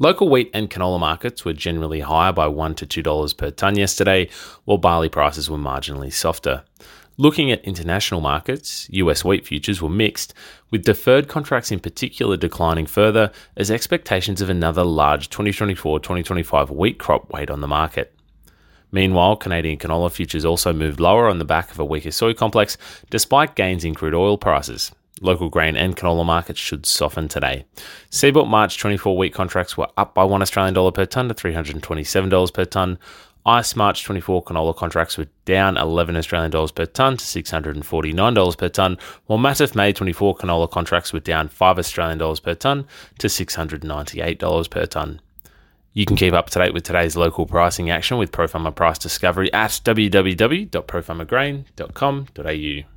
Local wheat and canola markets were generally higher by $1 to $2 per tonne yesterday, while barley prices were marginally softer. Looking at international markets, US wheat futures were mixed, with deferred contracts in particular declining further as expectations of another large 2024 2025 wheat crop weighed on the market. Meanwhile, Canadian canola futures also moved lower on the back of a weaker soy complex, despite gains in crude oil prices. Local grain and canola markets should soften today. CBOT March 24 wheat contracts were up by $1 Australian dollar per tonne to $327 per tonne. ICE March 24 canola contracts were down 11 Australian dollars per tonne to $649 per tonne, while Matif May 24 canola contracts were down 5 Australian dollars per tonne to $698 per tonne. You can keep up to date with today's local pricing action with ProFarmer Price Discovery at www.profarmergrain.com.au.